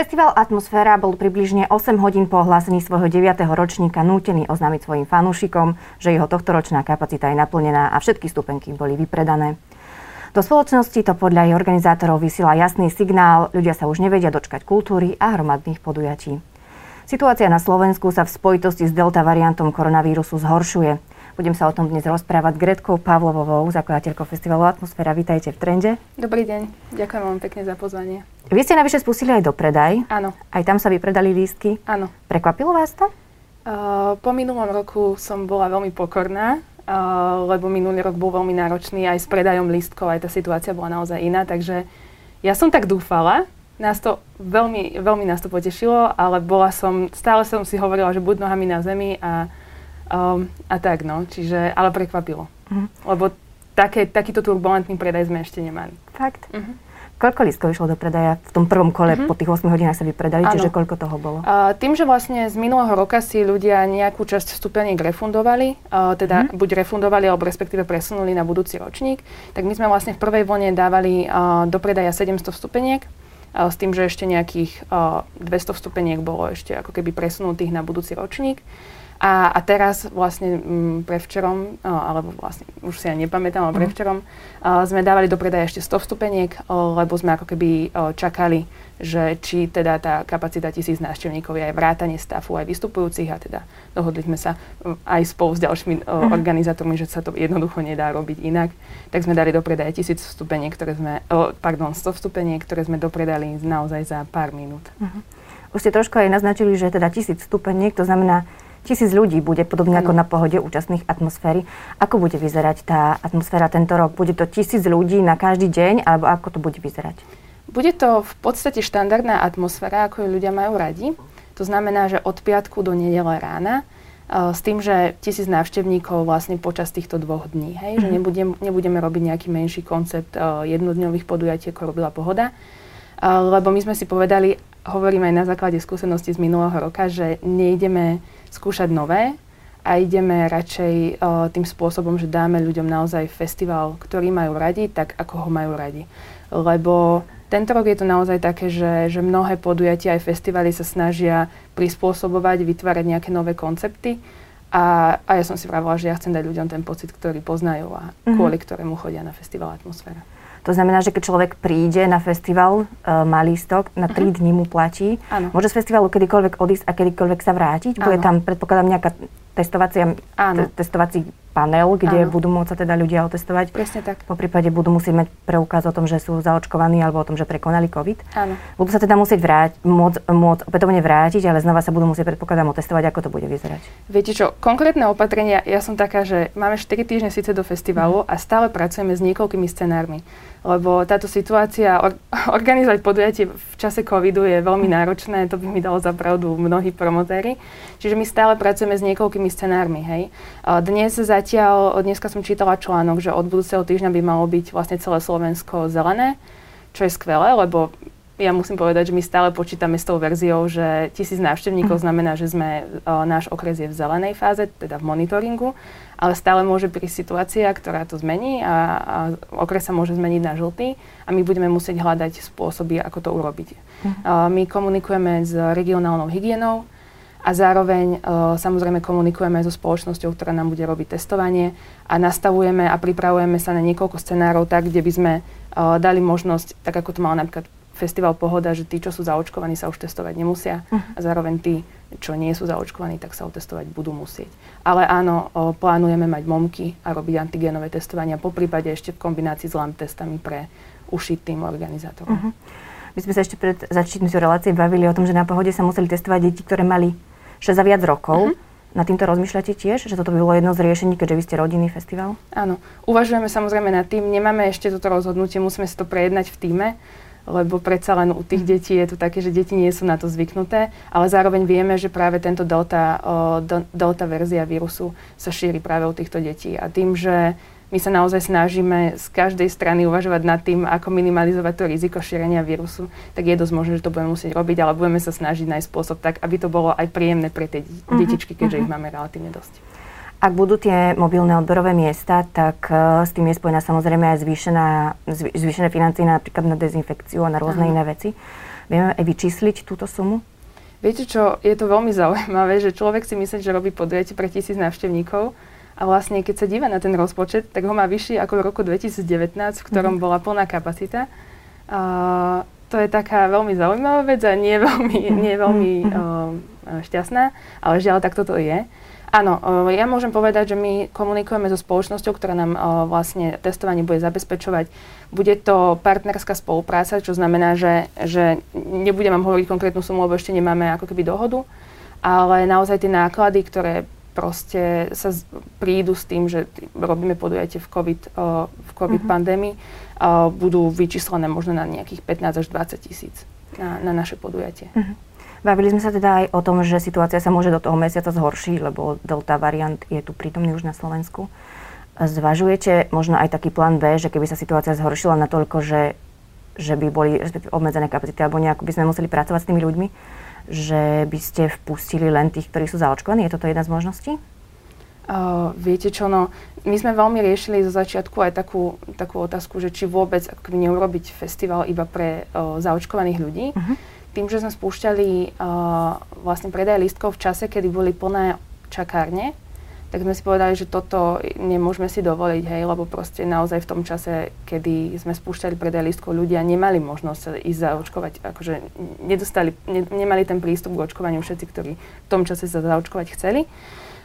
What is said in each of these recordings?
Festival Atmosféra bol približne 8 hodín po ohlásení svojho 9. ročníka nútený oznámiť svojim fanúšikom, že jeho tohtoročná kapacita je naplnená a všetky stupenky boli vypredané. Do spoločnosti to podľa jej organizátorov vysiela jasný signál, ľudia sa už nevedia dočkať kultúry a hromadných podujatí. Situácia na Slovensku sa v spojitosti s delta variantom koronavírusu zhoršuje. Budem sa o tom dnes rozprávať s Gretkou Pavlovovou, zakladateľkou festivalu Atmosféra. Vítajte v Trende. Dobrý deň, ďakujem vám pekne za pozvanie. Vy ste navyše spustili aj do predaj. Áno. Aj tam sa vypredali lístky. Áno. Prekvapilo vás to? Uh, po minulom roku som bola veľmi pokorná, uh, lebo minulý rok bol veľmi náročný aj s predajom lístkov, aj tá situácia bola naozaj iná, takže ja som tak dúfala, nás to veľmi, veľmi nás to potešilo, ale bola som, stále som si hovorila, že buď nohami na zemi a Um, a tak, no. Čiže, ale prekvapilo. Uh-huh. Lebo také, takýto turbulentný predaj sme ešte nemali. Fakt? Uh-huh. Koľko lístkov išlo do predaja v tom prvom kole, uh-huh. po tých 8 hodinách sa vypredali, ano. čiže koľko toho bolo? Uh, tým, že vlastne z minulého roka si ľudia nejakú časť vstupeniek refundovali, uh, teda uh-huh. buď refundovali, alebo respektíve presunuli na budúci ročník, tak my sme vlastne v prvej vlne dávali uh, do predaja 700 vstupeniek, uh, s tým, že ešte nejakých uh, 200 vstupeniek bolo ešte ako keby presunutých na budúci ročník. A, a teraz vlastne m, mm, prevčerom, alebo vlastne už si ja nepamätám, ale mhm. prevčerom uh, sme dávali do predaja ešte 100 vstupeniek, uh, lebo sme ako keby uh, čakali, že či teda tá kapacita tisíc návštevníkov je aj vrátanie stafu, aj vystupujúcich a teda dohodli sme sa aj spolu s ďalšími uh, organizátormi, že sa to jednoducho nedá robiť inak. Tak sme dali do predaja tisíc vstupeniek, ktoré sme, uh, pardon, 100 vstupeniek, ktoré sme dopredali naozaj za pár minút. Uh-huh. Už ste trošku aj naznačili, že teda tisíc vstupeniek, to znamená tisíc ľudí bude podobne ano. ako na pohode účastných atmosféry. Ako bude vyzerať tá atmosféra tento rok? Bude to tisíc ľudí na každý deň, alebo ako to bude vyzerať? Bude to v podstate štandardná atmosféra, ako ju ľudia majú radi. To znamená, že od piatku do nedele rána uh, s tým, že tisíc návštevníkov vlastne počas týchto dvoch dní. Hej? Mm-hmm. Že mhm. nebudem, nebudeme robiť nejaký menší koncept uh, jednodňových podujatí, ako robila pohoda. Uh, lebo my sme si povedali, hovorím aj na základe skúsenosti z minulého roka, že nejdeme skúšať nové a ideme radšej uh, tým spôsobom, že dáme ľuďom naozaj festival, ktorý majú radi, tak ako ho majú radi. Lebo tento rok je to naozaj také, že, že mnohé podujatia aj festivaly sa snažia prispôsobovať, vytvárať nejaké nové koncepty. A, a ja som si vravila, že ja chcem dať ľuďom ten pocit, ktorý poznajú a mm-hmm. kvôli ktorému chodia na festival Atmosféra. To znamená, že keď človek príde na festival, uh, má lístok, na 3 uh-huh. Mhm. dní mu platí, ano. môže z festivalu kedykoľvek odísť a kedykoľvek sa vrátiť? Bude tam, predpokladám, nejaká testovacia, te, testovací panel, kde Áno. budú môcť sa teda ľudia otestovať. Presne tak. Po prípade budú musieť mať preukaz o tom, že sú zaočkovaní alebo o tom, že prekonali COVID. Áno. Budú sa teda musieť vráť, môcť, môcť opätovne vrátiť, ale znova sa budú musieť predpokladám otestovať, ako to bude vyzerať. Viete čo, konkrétne opatrenia, ja som taká, že máme 4 týždne síce do festivalu mm. a stále pracujeme s niekoľkými scenármi lebo táto situácia, or, organizovať podujatie v čase covidu je veľmi náročné, to by mi dalo za pravdu mnohí promotéri. Čiže my stále pracujeme s niekoľkými scenármi, hej. Dnes zatiaľ, dneska som čítala článok, že od budúceho týždňa by malo byť vlastne celé Slovensko zelené, čo je skvelé, lebo ja musím povedať, že my stále počítame s tou verziou, že tisíc návštevníkov mhm. znamená, že sme, o, náš okres je v zelenej fáze, teda v monitoringu, ale stále môže prísť situácia, ktorá to zmení a, a okres sa môže zmeniť na žltý a my budeme musieť hľadať spôsoby, ako to urobiť. Uh-huh. O, my komunikujeme s regionálnou hygienou, a zároveň uh, samozrejme komunikujeme so spoločnosťou, ktorá nám bude robiť testovanie a nastavujeme a pripravujeme sa na niekoľko scenárov tak, kde by sme uh, dali možnosť, tak ako to malo napríklad festival Pohoda, že tí, čo sú zaočkovaní, sa už testovať nemusia uh-huh. a zároveň tí, čo nie sú zaočkovaní, tak sa otestovať budú musieť. Ale áno, o, plánujeme mať momky a robiť antigénové testovania, po prípade ešte v kombinácii s LAMP testami pre ušiť tým organizátorov. Uh-huh. My sme sa ešte pred začítnosťou relácie bavili o tom, že na Pohode sa museli testovať deti, ktoré mali 6 a viac rokov. Uh-huh. Na týmto rozmýšľate tiež, že toto by bolo jedno z riešení, keďže vy ste rodinný festival? Áno, uvažujeme samozrejme nad tým, nemáme ešte toto rozhodnutie, musíme si to prejednať v týme, lebo predsa len u tých detí je to také, že deti nie sú na to zvyknuté, ale zároveň vieme, že práve tento delta, delta verzia vírusu sa šíri práve u týchto detí. A tým, že my sa naozaj snažíme z každej strany uvažovať nad tým, ako minimalizovať to riziko šírenia vírusu, tak je dosť možné, že to budeme musieť robiť, ale budeme sa snažiť nájsť spôsob tak, aby to bolo aj príjemné pre tie uh-huh, detičky, keďže uh-huh. ich máme relatívne dosť. Ak budú tie mobilné odberové miesta, tak uh, s tým je spojená samozrejme aj zvýšená, zvýšené financie napríklad na dezinfekciu a na rôzne Aha. iné veci. Vieme aj vyčísliť túto sumu? Viete čo, je to veľmi zaujímavé, že človek si myslí, že robí podujatie pre tisíc návštevníkov a vlastne keď sa díva na ten rozpočet, tak ho má vyšší ako v roku 2019, v ktorom mm. bola plná kapacita. Uh, to je taká veľmi zaujímavá vec a nie veľmi, nie veľmi uh, šťastná, ale žiaľ, tak toto je. Áno, ja môžem povedať, že my komunikujeme so spoločnosťou, ktorá nám vlastne testovanie bude zabezpečovať. Bude to partnerská spolupráca, čo znamená, že, že nebudem vám hovoriť konkrétnu sumu, lebo ešte nemáme ako keby dohodu, ale naozaj tie náklady, ktoré proste sa z, prídu s tým, že robíme podujatie v COVID, uh, v COVID uh-huh. pandémii, uh, budú vyčíslené možno na nejakých 15 až 20 tisíc na, na naše podujatie. Uh-huh. Bavili sme sa teda aj o tom, že situácia sa môže do toho mesiaca zhoršiť, lebo delta variant je tu prítomný už na Slovensku. Zvažujete možno aj taký plán B, že keby sa situácia zhoršila natoľko, že, že by boli obmedzené kapacity, alebo nejako by sme museli pracovať s tými ľuďmi, že by ste vpustili len tých, ktorí sú zaočkovaní? Je toto jedna z možností? Uh, viete čo, no, my sme veľmi riešili zo začiatku aj takú, takú otázku, že či vôbec neurobiť festival iba pre uh, zaočkovaných ľudí. Uh-huh tým, že sme spúšťali uh, vlastne predaj lístkov v čase, kedy boli plné čakárne, tak sme si povedali, že toto nemôžeme si dovoliť, hej, lebo proste naozaj v tom čase, kedy sme spúšťali predaj lístkov, ľudia nemali možnosť ísť zaočkovať, akože nedostali, ne, nemali ten prístup k očkovaniu všetci, ktorí v tom čase sa zaočkovať chceli.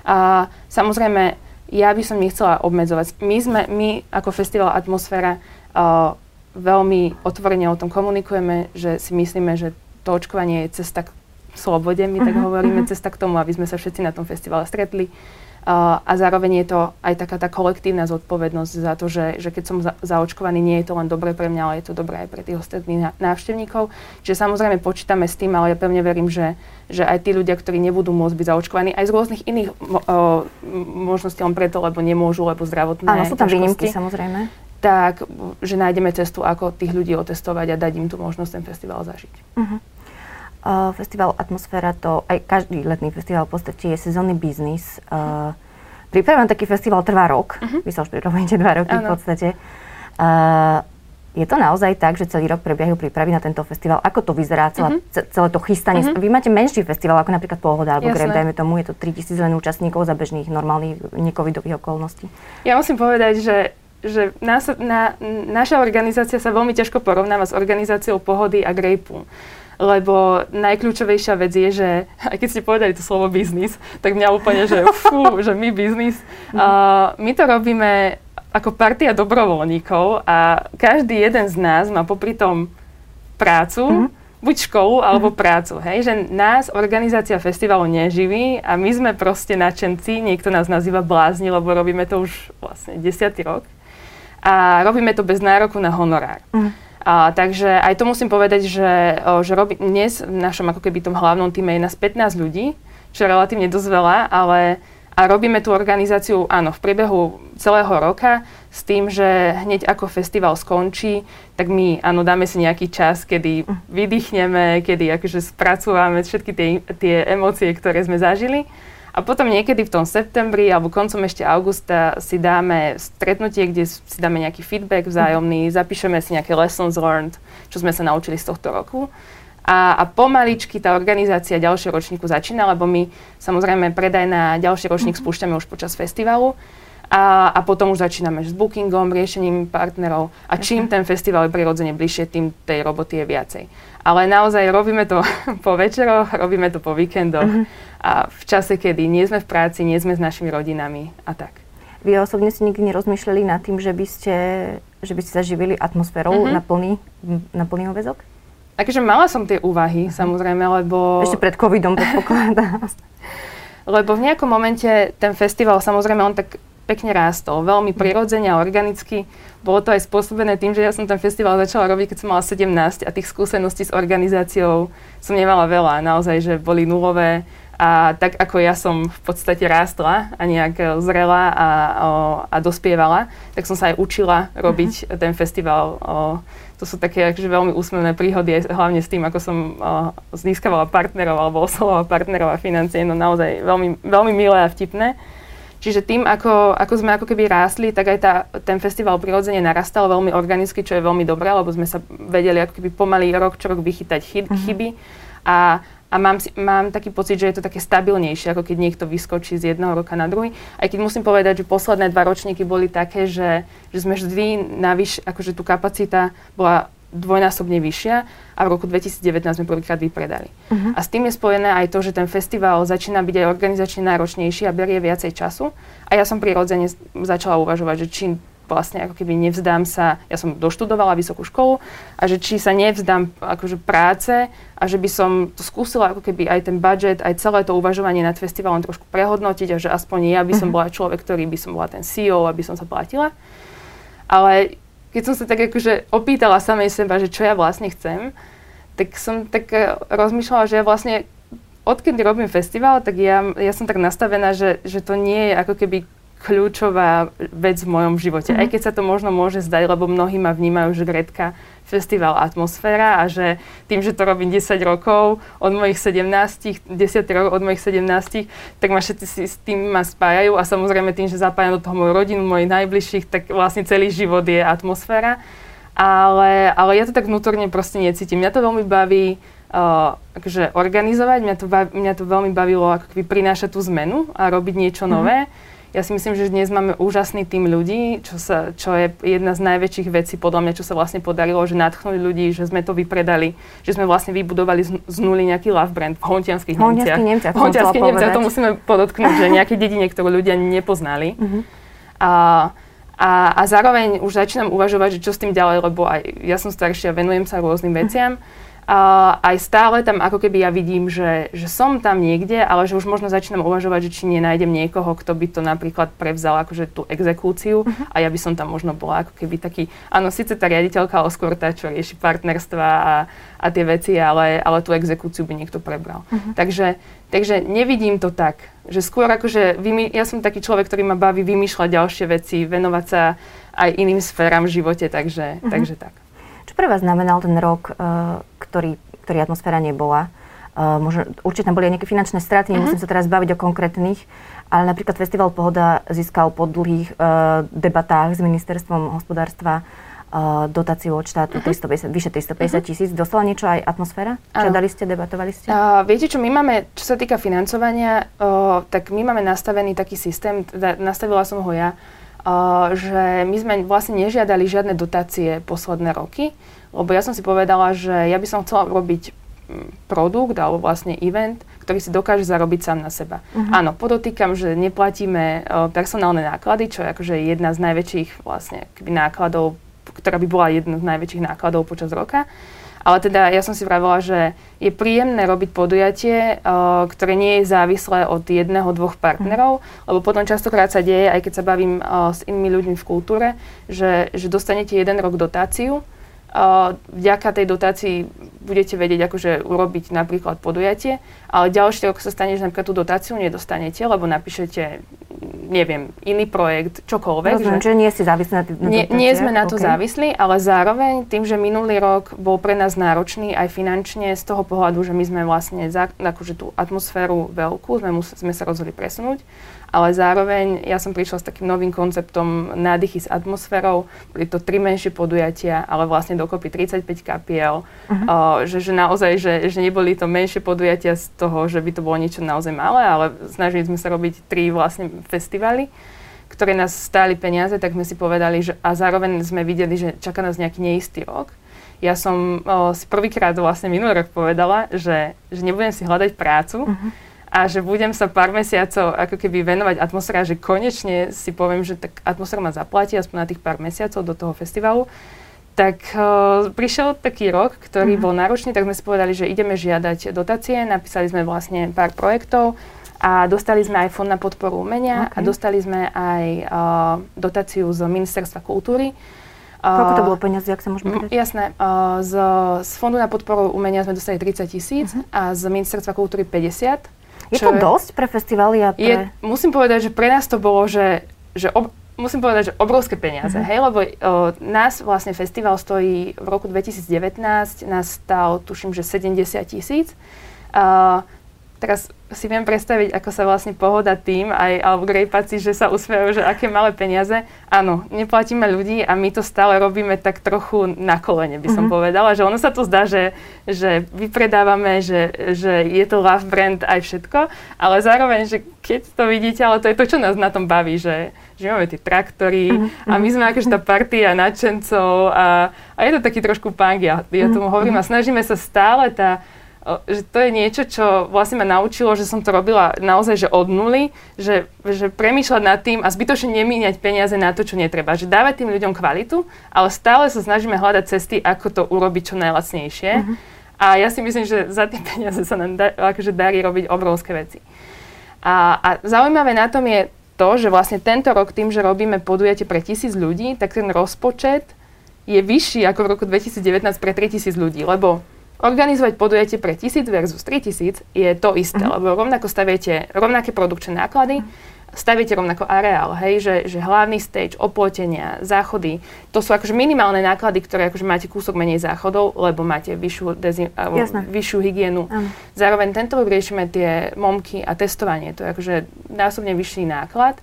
A samozrejme, ja by som nechcela obmedzovať. My sme, my ako festival Atmosféra uh, veľmi otvorene o tom komunikujeme, že si myslíme, že to očkovanie je cesta k slobode, my uh-huh, tak mhm, hovoríme, uh-huh. cesta k tomu, aby sme sa všetci na tom festivale stretli. Uh, a zároveň je to aj taká tá kolektívna zodpovednosť za to, že, že keď som za, zaočkovaný, nie je to len dobré pre mňa, ale je to dobré aj pre tých ostatných návštevníkov. Čiže samozrejme počítame s tým, ale ja pevne verím, že, že aj tí ľudia, ktorí nebudú môcť byť zaočkovaní, aj z rôznych iných uh, možností, len preto, lebo nemôžu, lebo zdravotné Áno, sú tam výnimky samozrejme. Tak, že nájdeme cestu, ako tých ľudí otestovať a dať im tú možnosť ten festival zažiť. Uh-huh. Festival Atmosféra to, aj každý letný festival v podstate je sezónny biznis. Uh, príprava na taký festival trvá rok. Uh-huh. Vy sa už pripravujete dva roky ano. v podstate. Uh, je to naozaj tak, že celý rok prebiehajú prípravy na tento festival? Ako to vyzerá, celá, uh-huh. celé to chystanie? Uh-huh. Vy máte menší festival, ako napríklad Pohoda alebo Greb, dajme tomu, je to 3000 len účastníkov za bežných normálnych necovidových okolností. Ja musím povedať, že že nás, na, naša organizácia sa veľmi ťažko porovnáva s organizáciou Pohody a Grejpu lebo najkľúčovejšia vec je, že aj keď ste povedali to slovo biznis, tak mňa úplne, že fú, že my biznis. Uh, my to robíme ako partia dobrovoľníkov a každý jeden z nás má popri tom prácu, mm-hmm. buď školu alebo mm-hmm. prácu. Hej? Že nás organizácia festivalu neživí a my sme proste nadšenci, niekto nás nazýva blázni, lebo robíme to už vlastne desiatý rok. A robíme to bez nároku na honorár. Mm-hmm. A, takže aj to musím povedať, že, že robí, dnes v našom ako keby tom hlavnom týme je nás 15 ľudí, čo je relatívne dosť veľa, ale a robíme tú organizáciu, áno, v priebehu celého roka s tým, že hneď ako festival skončí, tak my, áno, dáme si nejaký čas, kedy vydýchneme, kedy akože spracúvame všetky tie, tie emócie, ktoré sme zažili a potom niekedy v tom septembri alebo koncom ešte augusta si dáme stretnutie, kde si dáme nejaký feedback vzájomný, zapíšeme si nejaké lessons learned, čo sme sa naučili z tohto roku. A, a pomaličky tá organizácia ďalšieho ročníku začína, lebo my samozrejme predaj na ďalší ročník mhm. spúšťame už počas festivalu. A, a potom už začíname s bookingom, riešením partnerov a čím ten festival je prirodzene bližšie, tým tej roboty je viacej. Ale naozaj robíme to po večeroch, robíme to po víkendoch uh-huh. a v čase, kedy nie sme v práci, nie sme s našimi rodinami a tak. Vy osobne si nikdy nerozmýšľali nad tým, že by ste, že by ste sa živili atmosférou uh-huh. na, plný, na plný ovezok? Takže mala som tie úvahy, uh-huh. samozrejme, lebo... Ešte pred covidom predpokladám. lebo v nejakom momente ten festival, samozrejme, on tak pekne rástol, veľmi prirodzene a organicky. Bolo to aj spôsobené tým, že ja som ten festival začala robiť, keď som mala 17 a tých skúseností s organizáciou som nemala veľa, naozaj, že boli nulové. A tak ako ja som v podstate rástla a nejak zrela a, o, a dospievala, tak som sa aj učila robiť uh-huh. ten festival. O, to sú také akože veľmi úsmevné príhody, hlavne s tým, ako som o, získavala partnerov alebo oslovala partnerov a financie, no naozaj veľmi, veľmi milé a vtipné. Čiže tým, ako, ako sme ako keby rástli, tak aj tá, ten festival prirodzene narastal veľmi organicky, čo je veľmi dobré, lebo sme sa vedeli ako keby pomaly rok čo rok vychytať chyb, uh-huh. chyby. A, a mám, mám taký pocit, že je to také stabilnejšie, ako keď niekto vyskočí z jedného roka na druhý. Aj keď musím povedať, že posledné dva ročníky boli také, že, že sme vždy navyš, akože tu kapacita bola dvojnásobne vyššia a v roku 2019 sme prvýkrát vypredali. Uh-huh. A s tým je spojené aj to, že ten festival začína byť aj organizačne náročnejší a berie viacej času. A ja som prirodzene začala uvažovať, že či vlastne ako keby nevzdám sa, ja som doštudovala vysokú školu a že či sa nevzdám akože práce a že by som to skúsila ako keby aj ten budget, aj celé to uvažovanie nad festivalom trošku prehodnotiť a že aspoň ja by som mhm. bola človek, ktorý by som bola ten CEO, aby som sa platila. Ale keď som sa tak akože opýtala samej seba, že čo ja vlastne chcem, tak som tak e, rozmýšľala, že ja vlastne odkedy robím festival, tak ja, ja som tak nastavená, že, že to nie je ako keby kľúčová vec v mojom živote. Mm-hmm. Aj keď sa to možno môže zdať, lebo mnohí ma vnímajú, že Gretka festival atmosféra a že tým, že to robím 10 rokov od mojich 17, 10 rokov od mojich 17, tak ma všetci si s tým ma spájajú a samozrejme tým, že zapájam do toho moju rodinu, mojich najbližších, tak vlastne celý život je atmosféra. Ale, ale ja to tak vnútorne proste necítim. Mňa to veľmi baví uh, akože organizovať, mňa to, baví, mňa to veľmi bavilo ako keby prinášať tú zmenu a robiť niečo mm-hmm. nové. Ja si myslím, že dnes máme úžasný tým ľudí, čo, sa, čo je jedna z najväčších vecí podľa mňa, čo sa vlastne podarilo, že nadchnuli ľudí, že sme to vypredali, že sme vlastne vybudovali z, z nuly nejaký love brand v hontianských Nemciach. Nemciach. Hontianských Nemciach, to musíme podotknúť, že nejaké dedine, ktoré ľudia nepoznali. Uh-huh. A, a, a zároveň už začínam uvažovať, že čo s tým ďalej, lebo aj ja som staršia, venujem sa rôznym veciam. Uh-huh a aj stále tam ako keby ja vidím, že, že som tam niekde, ale že už možno začínam uvažovať, že či nenájdem niekoho, kto by to napríklad prevzal akože tú exekúciu uh-huh. a ja by som tam možno bola ako keby taký, áno, síce tá riaditeľka, ale skôr tá, čo rieši partnerstva a, a tie veci, ale, ale tú exekúciu by niekto prebral. Uh-huh. Takže, takže nevidím to tak, že skôr akože, vymy, ja som taký človek, ktorý ma baví vymýšľať ďalšie veci, venovať sa aj iným sférám v živote, takže, uh-huh. takže tak. Čo pre vás znamenal ten rok, uh, ktorý, ktorý atmosféra nebola? Uh, možno, určite tam boli aj nejaké finančné straty, uh-huh. nemusím sa teraz baviť o konkrétnych, ale napríklad Festival Pohoda získal po dlhých uh, debatách s ministerstvom hospodárstva uh, dotáciu od štátu uh-huh. 350, vyše 350 uh-huh. tisíc. Dostala niečo aj atmosféra? Žiadali ste, debatovali ste? Uh, viete čo, my máme, čo sa týka financovania, uh, tak my máme nastavený taký systém, teda nastavila som ho ja, že my sme vlastne nežiadali žiadne dotácie posledné roky, lebo ja som si povedala, že ja by som chcela robiť mm, produkt alebo vlastne event, ktorý si dokáže zarobiť sám na seba. Uh-huh. Áno, podotýkam, že neplatíme personálne náklady, čo je akože jedna z najväčších vlastne nákladov, ktorá by bola jedna z najväčších nákladov počas roka. Ale teda ja som si vravila, že je príjemné robiť podujatie, uh, ktoré nie je závislé od jedného, dvoch partnerov, mm. lebo potom častokrát sa deje, aj keď sa bavím uh, s inými ľuďmi v kultúre, že, že dostanete jeden rok dotáciu, vďaka tej dotácii budete vedieť akože urobiť napríklad podujatie, ale ďalší rok sa stane, že napríklad tú dotáciu nedostanete, lebo napíšete neviem, iný projekt, čokoľvek. Rozumiem, že, že nie si závislí na, na nie, nie sme na to okay. závislí, ale zároveň tým, že minulý rok bol pre nás náročný aj finančne z toho pohľadu, že my sme vlastne za, akože tú atmosféru veľkú, sme, mus, sme sa rozhodli presunúť, ale zároveň ja som prišla s takým novým konceptom nádychy s atmosférou, boli to tri menšie podujatia, ale vlastne dokopy 35 kapiel, uh-huh. uh, že, že naozaj, že, že neboli to menšie podujatia z toho, že by to bolo niečo naozaj malé, ale snažili sme sa robiť tri vlastne festivaly ktoré nás stáli peniaze, tak sme si povedali, že a zároveň sme videli, že čaká nás nejaký neistý rok. Ja som o, si prvýkrát vlastne minulý rok povedala, že, že nebudem si hľadať prácu, uh-huh a že budem sa pár mesiacov ako keby venovať atmosfére, že konečne si poviem, že tak atmosféra ma zaplatí aspoň na tých pár mesiacov do toho festivalu, tak uh, prišiel taký rok, ktorý uh-huh. bol náročný, tak sme si povedali, že ideme žiadať dotácie, napísali sme vlastne pár projektov a dostali sme aj fond na podporu umenia okay. a dostali sme aj uh, dotáciu z Ministerstva kultúry. Koľko to bolo peniazy, ak sa môžeme Jasné. Uh, z, z Fondu na podporu umenia sme dostali 30 tisíc uh-huh. a z Ministerstva kultúry 50. Je to dosť pre festivaly a pre... Je, musím povedať, že pre nás to bolo, že, že ob, musím povedať, že obrovské peniaze, mm-hmm. hej, lebo o, nás vlastne festival stojí v roku 2019, nás stal, tuším, že 70 tisíc. Uh, teraz si viem predstaviť, ako sa vlastne pohoda tým, aj, alebo grejpaci, že sa usmievajú, že aké malé peniaze. Áno, neplatíme ľudí a my to stále robíme tak trochu na kolene, by som mm-hmm. povedala, že ono sa to zdá, že, že vypredávame, že, že je to love brand aj všetko, ale zároveň, že keď to vidíte, ale to je to, čo nás na tom baví, že, že máme tie traktory mm-hmm. a my sme akože tá partia nadšencov a, a je to taký trošku punk, ja, ja tomu hovorím a snažíme sa stále tá že to je niečo, čo vlastne ma naučilo, že som to robila naozaj že od nuly, že, že premýšľať nad tým a zbytočne nemíňať peniaze na to, čo netreba. Že dávať tým ľuďom kvalitu, ale stále sa snažíme hľadať cesty, ako to urobiť čo najlacnejšie. Uh-huh. A ja si myslím, že za tie peniaze sa nám da, akože darí robiť obrovské veci. A, a zaujímavé na tom je to, že vlastne tento rok tým, že robíme podujatie pre tisíc ľudí, tak ten rozpočet je vyšší ako v roku 2019 pre 3000 ľudí, lebo Organizovať podujatie pre 1000 versus 3000 je to isté, uh-huh. lebo rovnako staviete rovnaké produkčné náklady, staviete rovnako areál, hej, že, že hlavný stage, oplotenia, záchody, to sú akože minimálne náklady, ktoré akože máte kúsok menej záchodov, lebo máte vyššiu, dezi- vyššiu hygienu. Uh-huh. Zároveň tento rok riešime tie momky a testovanie, to je akože násobne vyšší náklad.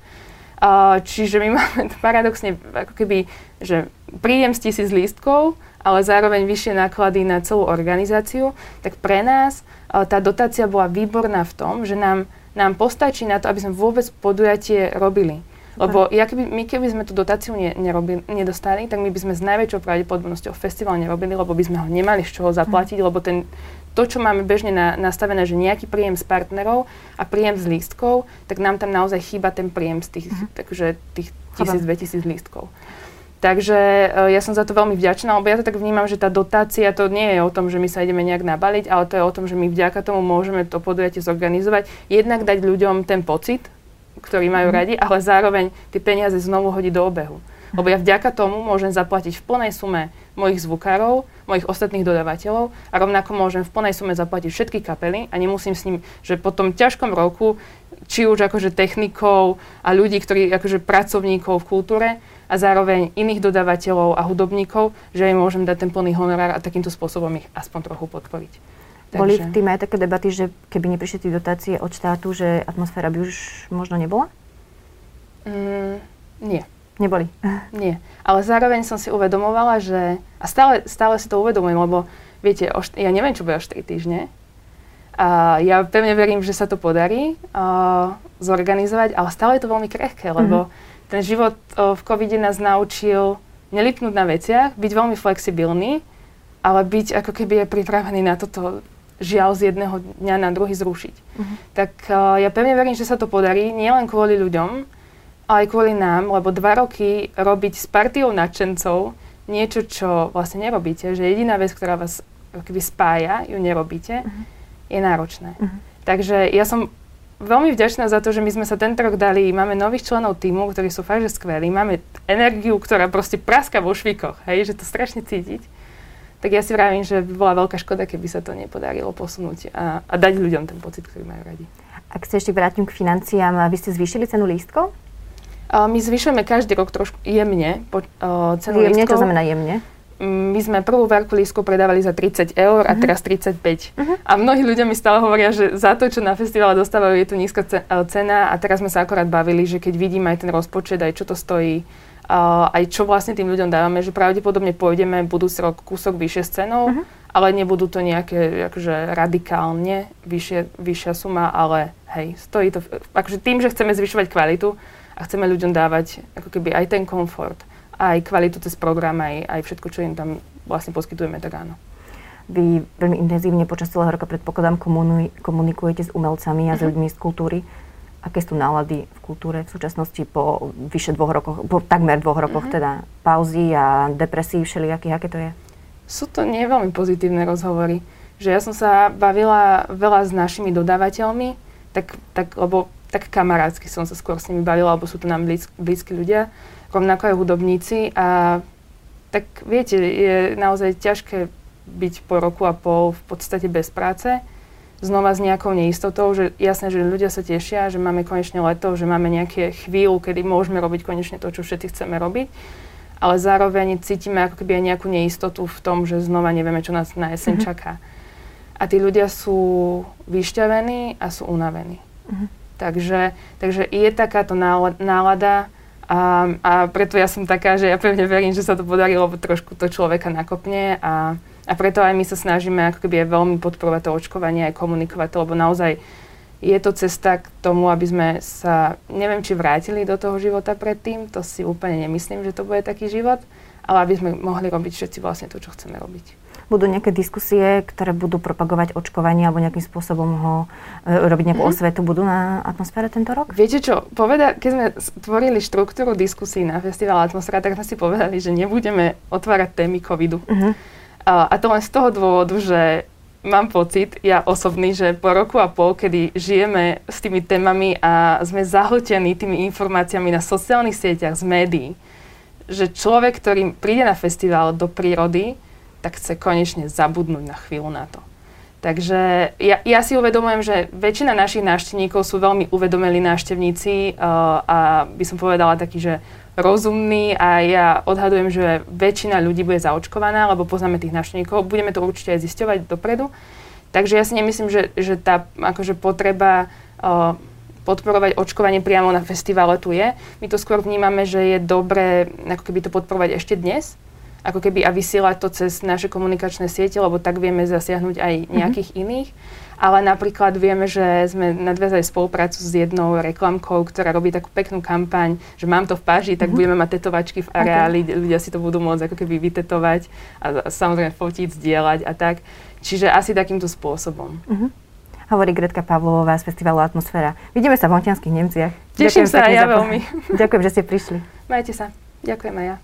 Uh, čiže my máme paradoxne ako keby, že príjem z tisíc lístkov, ale zároveň vyššie náklady na celú organizáciu, tak pre nás tá dotácia bola výborná v tom, že nám, nám postačí na to, aby sme vôbec podujatie robili. Lebo ja keby, my keby sme tú dotáciu ne, nerobili, nedostali, tak my by sme s najväčšou pravdepodobnosťou festival nerobili, lebo by sme ho nemali z čoho zaplatiť, mm. lebo ten, to, čo máme bežne na, nastavené, že nejaký príjem z partnerov a príjem z lístkov, tak nám tam naozaj chýba ten príjem z tých, mm. takže tých 1000-2000 lístkov. Takže uh, ja som za to veľmi vďačná, lebo ja to tak vnímam, že tá dotácia to nie je o tom, že my sa ideme nejak nabaliť, ale to je o tom, že my vďaka tomu môžeme to podujatie zorganizovať. Jednak dať ľuďom ten pocit, ktorý majú mm. radi, ale zároveň tie peniaze znovu hodiť do obehu. Lebo ja vďaka tomu môžem zaplatiť v plnej sume mojich zvukárov, mojich ostatných dodávateľov a rovnako môžem v plnej sume zaplatiť všetky kapely a nemusím s ním, že po tom ťažkom roku, či už akože technikov a ľudí, ktorí akože pracovníkov v kultúre, a zároveň iných dodávateľov a hudobníkov, že im môžem dať ten plný honorár a takýmto spôsobom ich aspoň trochu podporiť. Takže... Boli v tým aj také debaty, že keby neprišli tie dotácie od štátu, že atmosféra by už možno nebola? Mm, nie. Neboli? Nie. Ale zároveň som si uvedomovala, že... A stále, stále si to uvedomujem, lebo viete, št- ja neviem, čo bude až 3 týždne. A ja pevne verím, že sa to podarí uh, zorganizovať, ale stále je to veľmi krehké, lebo mm-hmm ten život o, v covide nás naučil nelipnúť na veciach, byť veľmi flexibilný, ale byť ako keby je pripravený na toto žiaľ z jedného dňa na druhý zrušiť. Uh-huh. Tak uh, ja pevne verím, že sa to podarí, nielen kvôli ľuďom, ale aj kvôli nám, lebo dva roky robiť s partiou nadšencov niečo, čo vlastne nerobíte, že jediná vec, ktorá vás keby spája, ju nerobíte, uh-huh. je náročné. Uh-huh. Takže ja som veľmi vďačná za to, že my sme sa tento rok dali, máme nových členov týmu, ktorí sú fakt, že skvelí, máme energiu, ktorá proste praska vo švikoch, hej, že to strašne cítiť. Tak ja si vravím, že by bola veľká škoda, keby sa to nepodarilo posunúť a, a dať ľuďom ten pocit, ktorý majú radi. Ak sa ešte vrátim k financiám, vy ste zvýšili cenu lístkov? My zvyšujeme každý rok trošku jemne po, uh, cenu jemne, lístkov. čo znamená jemne? My sme prvú verku lísku predávali za 30 eur a uh-huh. teraz 35. Uh-huh. A mnohí ľudia mi stále hovoria, že za to, čo na festivale dostávajú, je tu nízka e, cena a teraz sme sa akorát bavili, že keď vidím aj ten rozpočet, aj čo to stojí, uh, aj čo vlastne tým ľuďom dávame, že pravdepodobne pôjdeme budúci rok kúsok vyššie s cenou, uh-huh. ale nebudú to nejaké akože radikálne vyššie, vyššia suma, ale hej, stojí to, akože tým, že chceme zvyšovať kvalitu a chceme ľuďom dávať ako keby aj ten komfort, aj kvalitu cez program, aj, aj všetko, čo im tam vlastne poskytujeme, tak áno. Vy veľmi intenzívne počas celého roka predpokladám komunikujete s umelcami a s mhm. ľuďmi z kultúry. Aké sú nálady v kultúre v súčasnosti po vyše dvoch rokoch, po takmer dvoch rokoch mm-hmm. teda pauzy a depresí všelijakých, aké to je? Sú to nie veľmi pozitívne rozhovory. Že ja som sa bavila veľa s našimi dodávateľmi, tak, tak, lebo tak kamarátsky som sa skôr s nimi bavila, lebo sú to nám blízk, blízki ľudia rovnako aj hudobníci a tak viete, je naozaj ťažké byť po roku a pol v podstate bez práce, znova s nejakou neistotou, že jasné, že ľudia sa tešia, že máme konečne leto, že máme nejaké chvíľu, kedy môžeme robiť konečne to, čo všetci chceme robiť, ale zároveň cítime ako keby aj nejakú neistotu v tom, že znova nevieme, čo nás na jeseň mm-hmm. čaká. a tí ľudia sú vyšťavení a sú unavení. Uh-huh. Takže, takže je takáto nálada a, a preto ja som taká, že ja pevne verím, že sa to podarí, lebo trošku to človeka nakopne a, a preto aj my sa snažíme ako keby veľmi podporovať to očkovanie, aj komunikovať to, lebo naozaj je to cesta k tomu, aby sme sa, neviem, či vrátili do toho života predtým, to si úplne nemyslím, že to bude taký život, ale aby sme mohli robiť všetci vlastne to, čo chceme robiť. Budú nejaké diskusie, ktoré budú propagovať očkovanie alebo nejakým spôsobom ho e, robiť nejakú mm-hmm. osvetu, budú na atmosfére tento rok? Viete čo, poveda- keď sme tvorili štruktúru diskusí na festival Atmosféra, tak sme si povedali, že nebudeme otvárať témy covidu. Mm-hmm. A, a to len z toho dôvodu, že mám pocit, ja osobný, že po roku a pol, kedy žijeme s tými témami a sme zahltení tými informáciami na sociálnych sieťach, z médií, že človek, ktorý príde na festival do prírody, tak chce konečne zabudnúť na chvíľu na to. Takže ja, ja si uvedomujem, že väčšina našich návštevníkov sú veľmi uvedomelí návštevníci uh, a by som povedala takí, že rozumní a ja odhadujem, že väčšina ľudí bude zaočkovaná, lebo poznáme tých návštevníkov. Budeme to určite aj zisťovať dopredu. Takže ja si nemyslím, že, že tá akože potreba uh, podporovať očkovanie priamo na festivale tu je. My to skôr vnímame, že je dobré ako keby to podporovať ešte dnes, ako keby a vysielať to cez naše komunikačné siete, lebo tak vieme zasiahnuť aj mhm. nejakých mm-hmm. iných. Ale napríklad vieme, že sme nadviazali spoluprácu s jednou reklamkou, ktorá robí takú peknú kampaň, že mám to v páži, tak mm-hmm. budeme mať tetovačky v areáli, okay. ľudia si to budú môcť ako keby vytetovať a samozrejme fotiť, zdieľať a tak. Čiže asi takýmto spôsobom. Mm-hmm. Hovorí Gretka Pavlová z festivalu Atmosféra. Vidíme sa v Hontianských Nemciach. Teším Ďakujem sa aj ja veľmi. Ďakujem, že ste prišli. Majte sa. Ďakujem aj ja.